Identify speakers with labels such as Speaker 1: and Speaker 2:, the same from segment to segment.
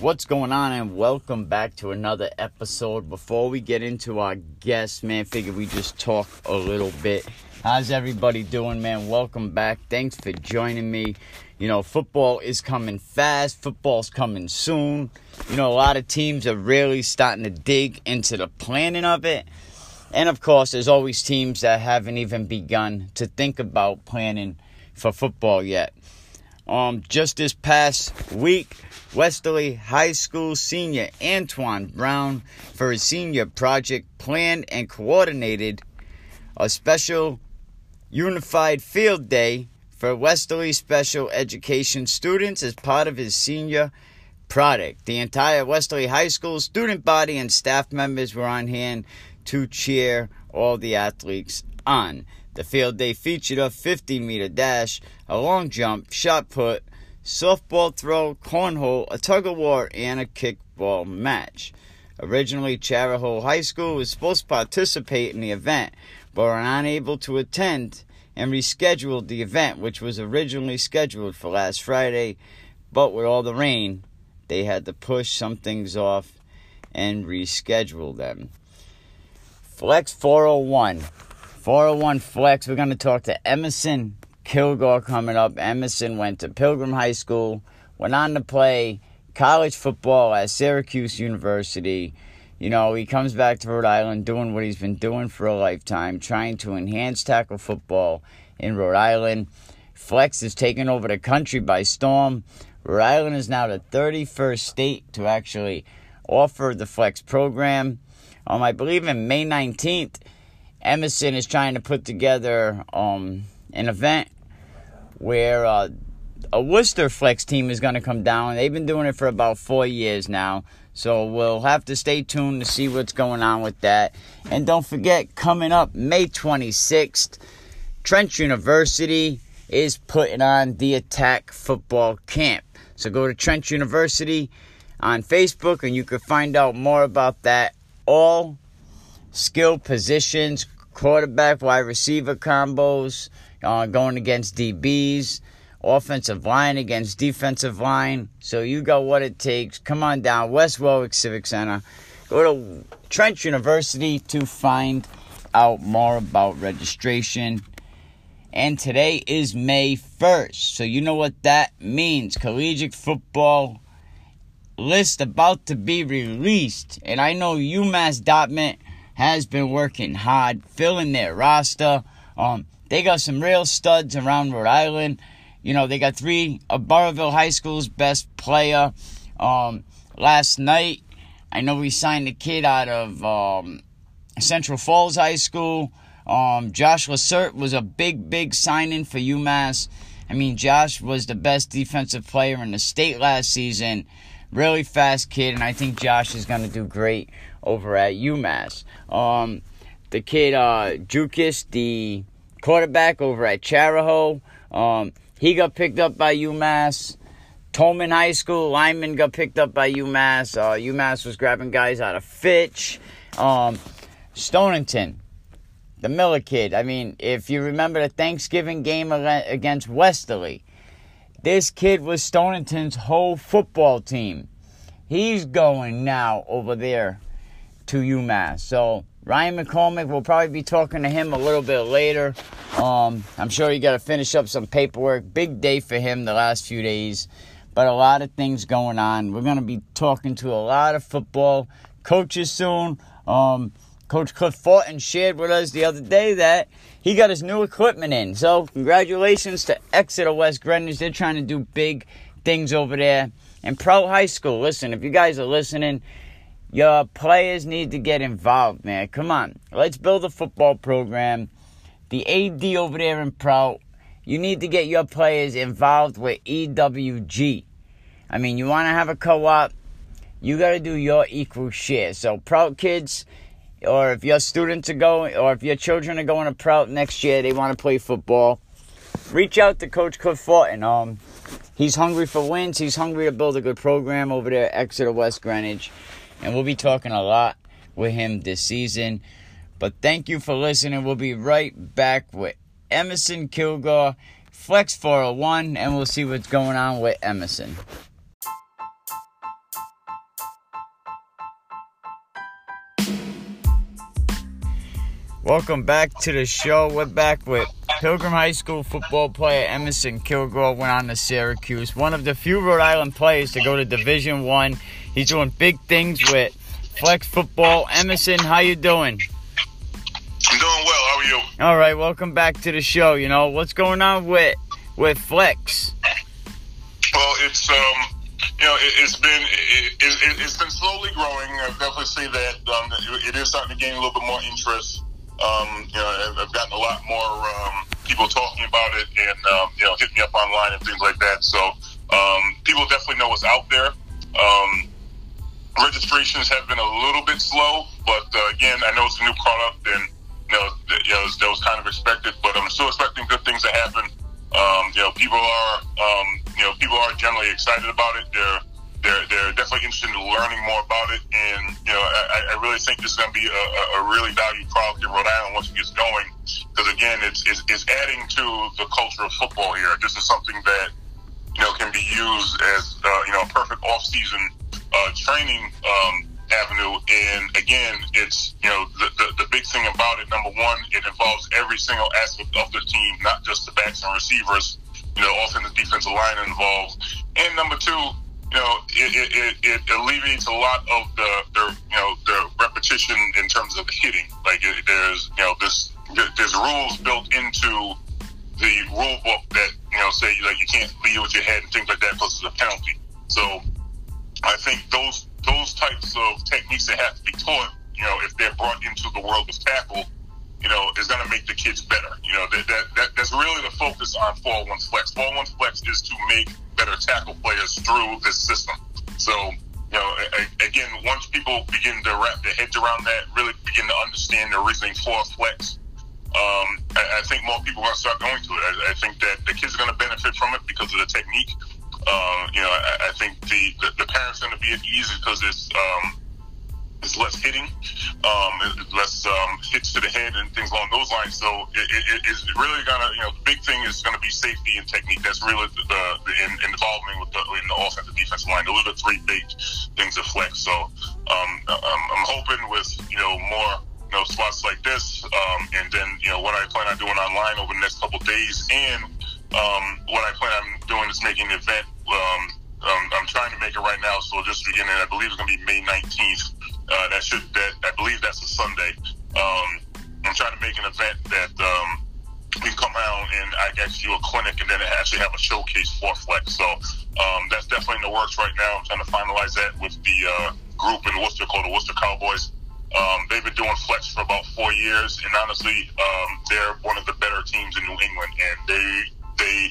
Speaker 1: What's going on, and welcome back to another episode. Before we get into our guest, man, figure we just talk a little bit. How's everybody doing, man? Welcome back. Thanks for joining me. You know, football is coming fast, football's coming soon. You know, a lot of teams are really starting to dig into the planning of it. And of course, there's always teams that haven't even begun to think about planning for football yet. Um, just this past week, Westerly High School senior Antoine Brown, for his senior project, planned and coordinated a special unified field day for Westerly special education students as part of his senior project. The entire Westerly High School student body and staff members were on hand to cheer all the athletes on. The field day featured a 50 meter dash, a long jump, shot put, softball throw, cornhole, a tug of war, and a kickball match. Originally, Chariho High School was supposed to participate in the event, but were unable to attend and rescheduled the event, which was originally scheduled for last Friday. But with all the rain, they had to push some things off and reschedule them. Flex 401. 401 Flex, we're going to talk to Emerson Kilgore coming up. Emerson went to Pilgrim High School, went on to play college football at Syracuse University. You know, he comes back to Rhode Island doing what he's been doing for a lifetime, trying to enhance tackle football in Rhode Island. Flex is taking over the country by storm. Rhode Island is now the 31st state to actually offer the Flex program. Um, I believe in May 19th, Emerson is trying to put together um, an event where uh, a Worcester Flex team is going to come down. They've been doing it for about four years now. So we'll have to stay tuned to see what's going on with that. And don't forget, coming up May 26th, Trent University is putting on the Attack Football Camp. So go to Trent University on Facebook and you can find out more about that. All skill positions, quarterback, wide receiver combos, uh, going against DBs, offensive line against defensive line. So you got what it takes. Come on down, West Warwick Civic Center. Go to Trent University to find out more about registration. And today is May 1st. So you know what that means. Collegiate football list about to be released. And I know UMass Dartmouth has been working hard filling their roster. Um, they got some real studs around Rhode Island. You know, they got three of Burrillville High School's best player. Um, last night, I know we signed a kid out of um, Central Falls High School. Um, Josh Lacert was a big, big signing for UMass. I mean, Josh was the best defensive player in the state last season. Really fast kid, and I think Josh is going to do great over at UMass. Um, the kid, uh, Jukis, the quarterback over at Chariho. Um, he got picked up by UMass. Tolman High School lineman got picked up by UMass. Uh, UMass was grabbing guys out of Fitch. Um, Stonington, the Miller kid. I mean, if you remember the Thanksgiving game against Westerly, this kid was Stonington's whole football team. He's going now over there to UMass. So Ryan McCormick, we'll probably be talking to him a little bit later. Um, I'm sure he got to finish up some paperwork. Big day for him the last few days, but a lot of things going on. We're going to be talking to a lot of football coaches soon. Um, Coach Cliff Fortin shared with us the other day that he got his new equipment in. So, congratulations to Exeter West Greenwich. They're trying to do big things over there. And Prout High School, listen, if you guys are listening, your players need to get involved, man. Come on. Let's build a football program. The AD over there in Prout, you need to get your players involved with EWG. I mean, you want to have a co op, you got to do your equal share. So, Prout kids, or if your students are going, or if your children are going to Prout next year, they want to play football, reach out to Coach Cliff Fortin. Um, he's hungry for wins. He's hungry to build a good program over there at Exeter West Greenwich and we'll be talking a lot with him this season. But thank you for listening. We'll be right back with Emerson Kilgore, Flex 401, and we'll see what's going on with Emerson. Welcome back to the show. We're back with Pilgrim High School football player Emerson Kilgore went on to Syracuse. One of the few Rhode Island players to go to Division One. He's doing big things with flex football. Emerson, how you doing?
Speaker 2: I'm doing well. How are you?
Speaker 1: All right, welcome back to the show. You know what's going on with with flex?
Speaker 2: Well, it's um, you know, it, has been it, it, has been slowly growing. I definitely see that um, it is starting to gain a little bit more interest. Um, you know, I've gotten a lot more um, people talking about it and um, you know hitting me up online and things like that. So um, people definitely know what's out there. Um, registrations have been a little bit slow, but uh, again, I know it's a new product and you know, you know that was kind of expected, but I'm still expecting good things to happen. Um, you know, people are, um, you know, people are generally excited about it. They're, they're, they're definitely interested in learning more about it. And, you know, I, I really think this is going to be a, a really valued product in Rhode Island once it gets going. Because again, it's, it's, it's adding to the culture of football here. This is something that, you know, can be used as, uh, you know, a perfect off-season uh, training um, avenue. And again, it's you know the, the, the big thing about it. Number one, it involves every single aspect of the team, not just the backs and receivers. You know, offensive, defensive line involved. And number two, you know, it, it, it, alleviates a lot of the, the you know the repetition in terms of hitting. Like it, there's you know this there's rules built into the rule book that you know say like you can't lead with your head and things like that because it's a penalty. So I think those those types of techniques that have to be taught, you know, if they're brought into the world of tackle, you know, is going to make the kids better. You know, that, that, that that's really the focus on 401 Flex. 401 Flex is to make better tackle players through this system. So, you know, again, once people begin to wrap their heads around that, really begin to understand the reasoning for Flex, um, I, I, think more people are going to start going to it. I, I think that the kids are going to benefit from it because of the technique. Um, you know, I, I think the, the, the parents going to be at ease because it's um, it's less hitting, um, less um, hits to the head and things along those lines. So it, it, it's really gonna, you know, the big thing is going to be safety and technique. That's really the, the, in, involvement with the in the offensive defensive line. Those are the three big things that flex. So um, I'm, I'm hoping with you know more you know spots like this, um, and then you know what I plan on doing online over the next couple days and um, what I plan on doing is making an event. Um, um, I'm trying to make it right now, so just beginning, I believe it's going to be May 19th. Uh, that should, that I believe that's a Sunday. Um, I'm trying to make an event that um, we come out and I actually do a clinic and then actually have a showcase for Flex. So um, that's definitely in the works right now. I'm trying to finalize that with the uh, group in Worcester called the Worcester Cowboys. Um, they've been doing flex for about four years, and honestly, um, they're one of the better teams in New England, and they they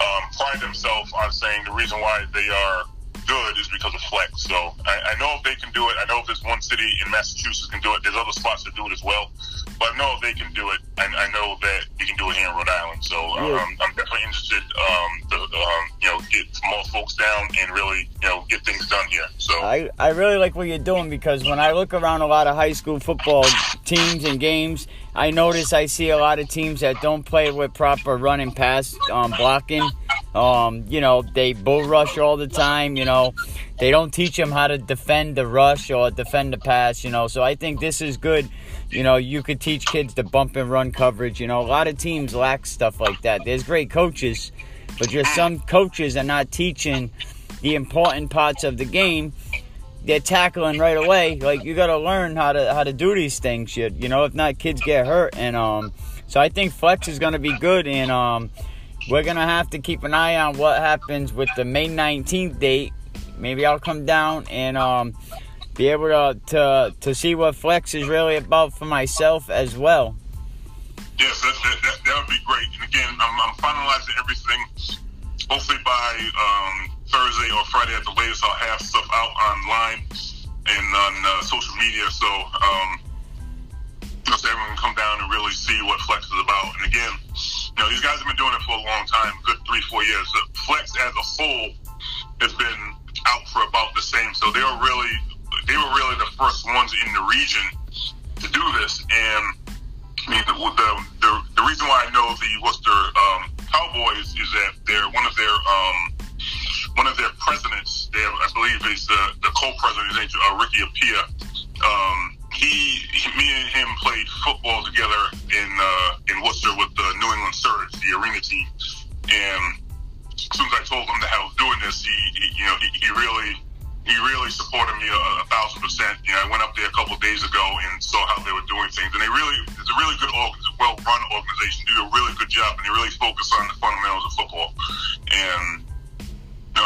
Speaker 2: um, pride themselves on saying the reason why they are good is because of flex. So I, I, know if they can do it. I know if there's one city in Massachusetts can do it. There's other spots that do it as well. But I know if they can do it. I, I know that we can do it here in Rhode Island. So um, I'm definitely interested um, to um, you know get more folks down and really you know get things done here. So
Speaker 1: I I really like what you're doing because when I look around a lot of high school football teams and games I notice I see a lot of teams that don't play with proper running pass um, blocking. Um, you know, they bull rush all the time. You know, they don't teach them how to defend the rush or defend the pass. You know, so I think this is good. You know, you could teach kids the bump and run coverage. You know, a lot of teams lack stuff like that. There's great coaches, but just some coaches are not teaching the important parts of the game they're tackling right away. Like you got to learn how to how to do these things. You, you know, if not, kids get hurt. And um, so I think flex is going to be good. And um, we're gonna have to keep an eye on what happens with the May 19th date. Maybe I'll come down and um, be able to, to to see what flex is really about for myself as well.
Speaker 2: Yes, that, that, that, that would be great. And again, I'm, I'm finalizing everything. Hopefully by um, Thursday or Friday at the latest, I'll have stuff out online and on uh, social media. So, um, so everyone can come down and really see what Flex is about. And again, know, these guys have been doing it for a long time, good three, four years. Flex as a whole has been out for about the same. So they were really, they were really the first ones in the region to do this. And I mean, the, the, the, the reason why I know the Worcester um, Cowboys is that they're one of their um, one of their presidents, they, I believe, is the, the co-president, name's uh, Ricky Appiah. Um, he, he, me and him played football together in uh, in Worcester with the New England Surge, the arena team. And as soon as I told him that I was doing this, he, he you know he, he really he really supported me a, a, thousand percent. You know, I went up there a couple days ago and saw how they were doing things, and they really it's a really good, well run organization. Do a really good job, and they really focus on the fundamentals of football. And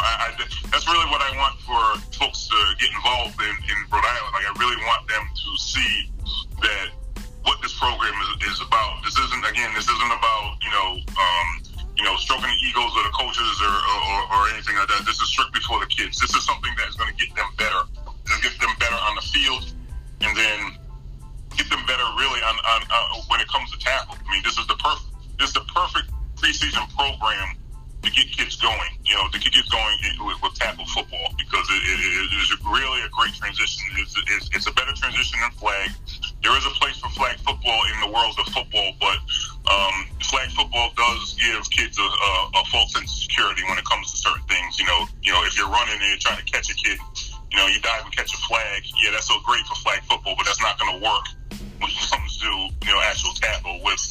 Speaker 2: I, I, that's really what I want for folks to get involved in in Rhode Island. Like, I really want them to see that what this program is, is about. This isn't again, this isn't about you know. Um, you know, stroking the egos of the coaches or, or, or anything like that. This is strictly for the kids. This is something that is going to get them better, to get them better on the field, and then get them better really on, on uh, when it comes to tackle. I mean, this is the perfect this is the perfect preseason program get kids going. You know, to get going with, with tackle football because it, it, it is really a great transition. It's, it's, it's a better transition than flag. There is a place for flag football in the world of football, but um, flag football does give kids a, a, a false sense of security when it comes to certain things. You know, you know, if you're running and you're trying to catch a kid, you know, you dive and catch a flag. Yeah, that's so great for flag football, but that's not going to work when it comes to you know actual tackle with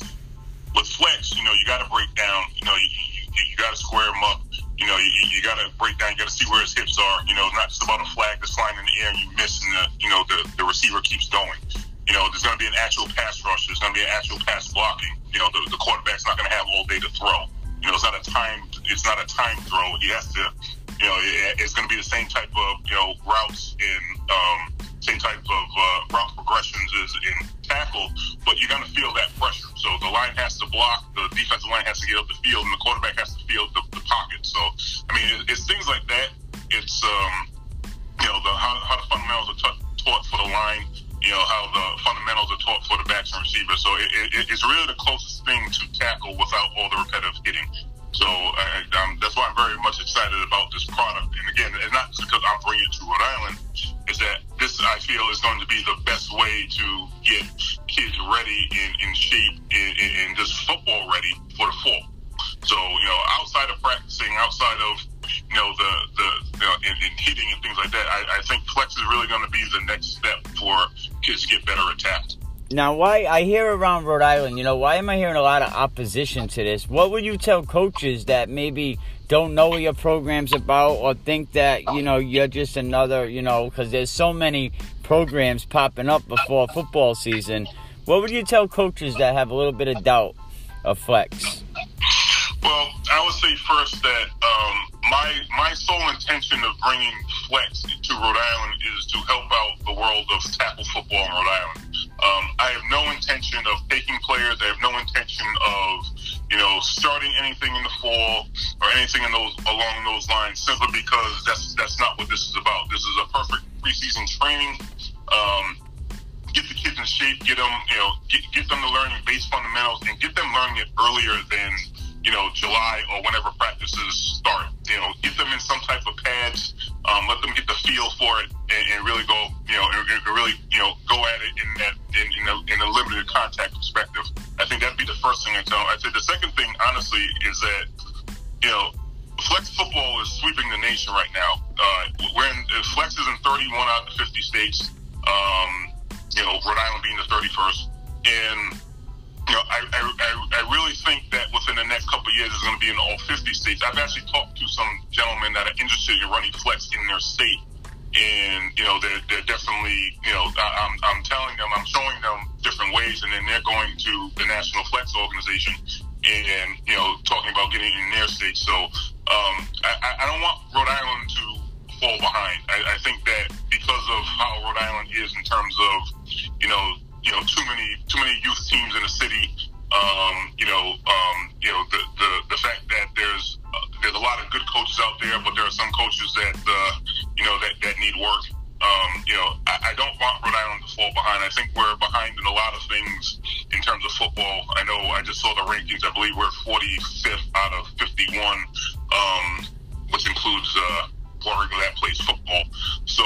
Speaker 2: with flex. You know, you got to break down. You know, you, you, got to square him up. You know, you, you got to break down. You got to see where his hips are. You know, it's not just about a flag that's flying in the air and you miss, and the you know the the receiver keeps going. You know, there's going to be an actual pass rush. There's going to be an actual pass blocking. You know, the, the quarterback's not going to have all day to throw. You know, it's not a time. It's not a time throw. He has to. You know, it, it's going to be the same type of you know routes and um, same type of uh, route progressions as in tackle, but you're going to feel that pressure. So the line has to block, the defensive line has to get up the field, and the quarterback has to feel the, the pocket. So, I mean, it, it's things like that. It's um, you know the how, how the fundamentals are t- taught for the line you know, how the fundamentals are taught for the backs and receivers. So it, it, it's really the closest thing to tackle without all the repetitive
Speaker 1: Now, why I hear around Rhode Island, you know, why am I hearing a lot of opposition to this? What would you tell coaches that maybe don't know what your program's about or think that, you know, you're just another, you know, because there's so many programs popping up before football season. What would you tell coaches that have a little bit of doubt of flex?
Speaker 2: Well, I would say first that um, my my sole intention of bringing flex to Rhode Island is to help out the world of tackle football in Rhode Island. Um, I have no intention of taking players. I have no intention of you know starting anything in the fall or anything in those along those lines. Simply because that's that's not what this is about. This is a perfect preseason training. Um, get the kids in shape. Get them you know get, get them to learning base fundamentals and get them learning it earlier than you know, July or whenever practices different ways, and then they're going to the National Flex Organization and, you know, talking about getting in their state. So um, I, I don't want Rhode Island to fall behind. I, I think that because of how Rhode Island is in terms of, you know, you know too many too many youth teams in the city. Um, you know, um, you know the, the the fact that there's uh, there's a lot of good coaches out there, but there are some coaches that uh, you know that that need work. Um, you know, I, I don't want Rhode Island to fall behind. I think we're behind in a lot of things in terms of football. I know I just saw the rankings. I believe we're 45th out of 51, um, which includes uh, Florida that plays football. So,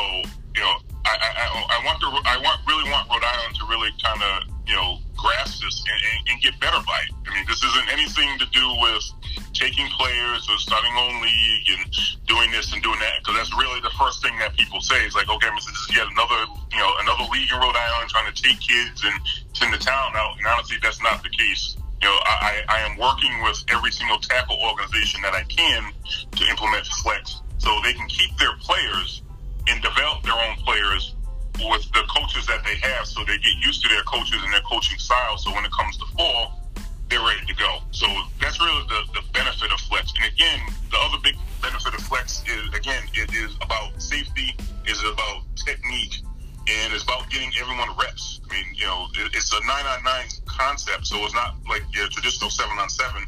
Speaker 2: you know, I, I, I want to, I want really want Rhode Island to really kind of you know grasp this and, and, and, get better by it. I mean, this isn't anything to do with taking players or starting on league and doing this and doing that because that's really the first thing that people say is like, okay, this is yet another you know another league in Rhode Island trying to take kids and send the talent out. And honestly, that's not the case. You know, I, I am working with every single tackle organization that I can to implement flex so they can keep their players and develop their own players with the coaches that they have so they get used to their coaches and their coaching style. So when it comes to fall, they're ready to go. So that's really the, the benefit of flex. And again, the other big benefit of flex is again, it is about safety, is about technique, and it's about getting everyone reps. I mean, you know, it's a nine on nine concept, so it's not like your traditional seven on seven.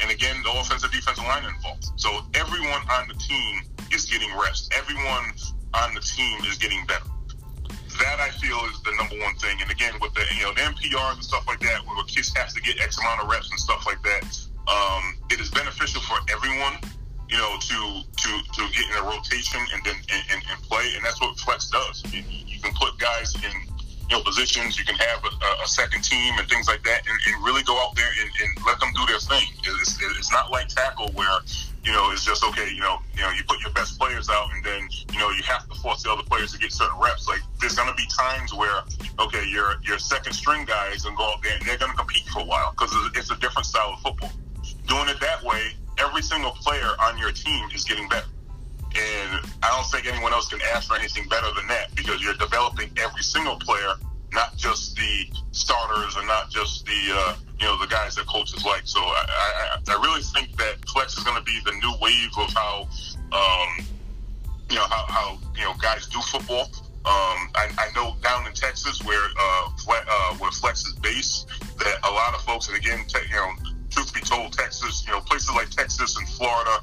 Speaker 2: And again, the offensive defensive line involved. So everyone on the team is getting reps. Everyone on the team is getting better that I feel is the number one thing. And again, with the you know the NPRs and stuff like that, where kids have to get X amount of reps and stuff like that, um, it is beneficial for everyone. You know, to to to get in a rotation and then and, and play, and that's what flex does. You, you, can put guys in you know positions. You can have a, a second team and things like that, and, and really go out there and, and, let them do their thing. It's, it's not like tackle where you know, it's just okay. You know, you know, you put your best players out, and then you know you have to force the other players to get certain reps. Like there's gonna be times where okay, your your second string guys and go out there and they're gonna compete for a while because it's a different style of football. Doing it that way, every single player on your team is getting better. And I don't think anyone else can ask for anything better than that because you're developing every single player, not just the starters and not just the uh, you know the guys that coaches like. So I, I, I really think that flex is going to be the new wave of how um, you know how, how you know guys do football. Um, I, I, know down in Texas where uh, fle- uh, where flex is based, that a lot of folks, and again, te- you know, truth be told, Texas, you know, places like Texas and Florida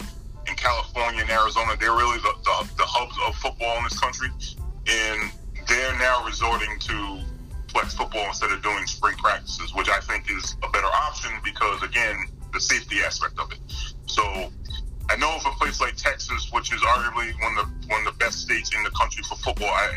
Speaker 2: and California and Arizona, they're really the, the, the hubs of football in this country, and they're now resorting to flex football instead of doing spring practices, which I think is a better option because, again, the safety aspect of it. So I know of a place like Texas, which is arguably one of the one of the best states in the country for football. I,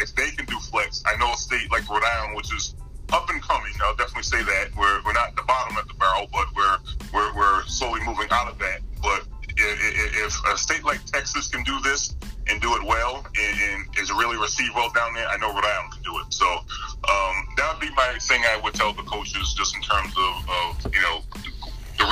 Speaker 2: if they can do flex, I know a state like Rhode Island, which is up and coming. I'll definitely say that we're we're not at the bottom at the barrel, but we're we're we're slowly moving out of that. But if a state like Texas can do this and do it well and, and is really received well down there, I know Rhode Island can do it. So um, that would be my thing I would tell the coaches just in terms of, of you know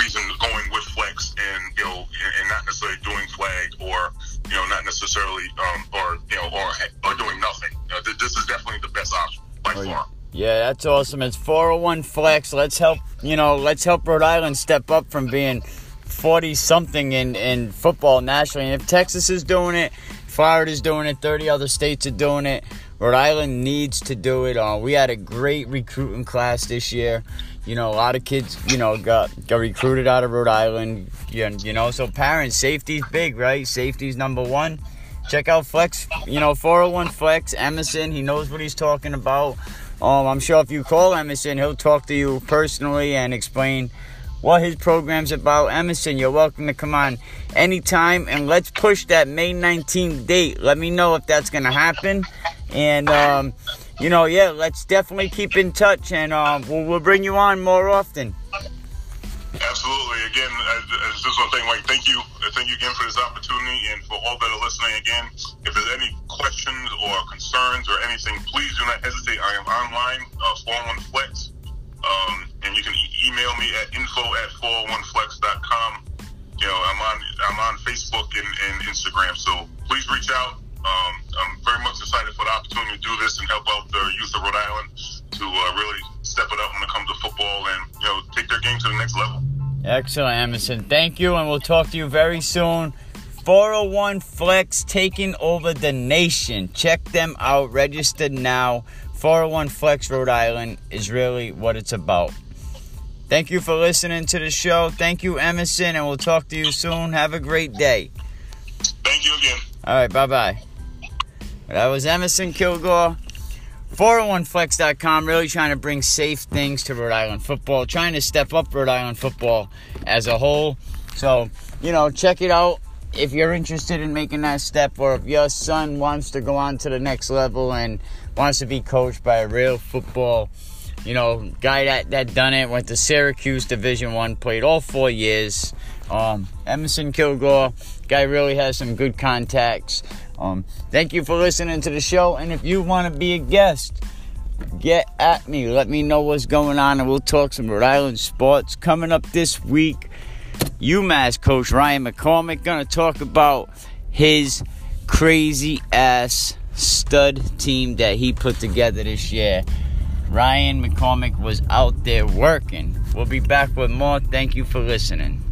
Speaker 2: reason going with flex and you know and not necessarily doing flag or you know not necessarily um, or you know or or doing nothing. Uh, this is definitely the best option by oh, far.
Speaker 1: Yeah, that's awesome. It's 401 flex. Let's help, you know, let's help Rhode Island step up from being 40 something in, in football nationally. And if Texas is doing it, Florida's doing it, 30 other states are doing it. Rhode Island needs to do it. Uh, we had a great recruiting class this year. You know, a lot of kids, you know, got got recruited out of Rhode Island. You, you know, so parents, safety's big, right? Safety's number one. Check out Flex, you know, 401 Flex, Emerson. He knows what he's talking about. Um, I'm sure if you call Emerson, he'll talk to you personally and explain what his program's about. Emerson, you're welcome to come on anytime. And let's push that May 19th date. Let me know if that's going to happen. And, um, you know, yeah, let's definitely keep in touch and uh, we'll, we'll bring you on more often.
Speaker 2: Absolutely. Again, I, just want to thank, Mike, thank you. Thank you again for this opportunity and for all that are listening. Again, if there's any questions or concerns or anything, please do not hesitate. I am online, uh, 401 Flex. Um, and you can email me at info at 401flex.com. You know, I'm on I'm on Facebook and, and Instagram, so please reach out. Um, I'm very much excited for the opportunity to do this and help out the youth of Rhode Island to uh, really step it up when it comes to football and you know take their game to the next level.
Speaker 1: Excellent, Emerson. Thank you, and we'll talk to you very soon. 401 Flex taking over the nation. Check them out. Register now. 401 Flex Rhode Island is really what it's about. Thank you for listening to the show. Thank you, Emerson, and we'll talk to you soon. Have a great day.
Speaker 2: Thank you again.
Speaker 1: All right, bye bye. That was Emerson Kilgore. 401flex.com, really trying to bring safe things to Rhode Island football, trying to step up Rhode Island football as a whole. So, you know, check it out if you're interested in making that step, or if your son wants to go on to the next level and wants to be coached by a real football, you know, guy that, that done it, went to Syracuse Division One, played all four years, Um, Emerson Kilgore, guy really has some good contacts. Um, thank you for listening to the show. And if you want to be a guest, get at me. Let me know what's going on, and we'll talk some Rhode Island sports. Coming up this week, UMass coach Ryan McCormick gonna talk about his crazy ass stud team that he put together this year. Ryan McCormick was out there working. We'll be back with more. Thank you for listening.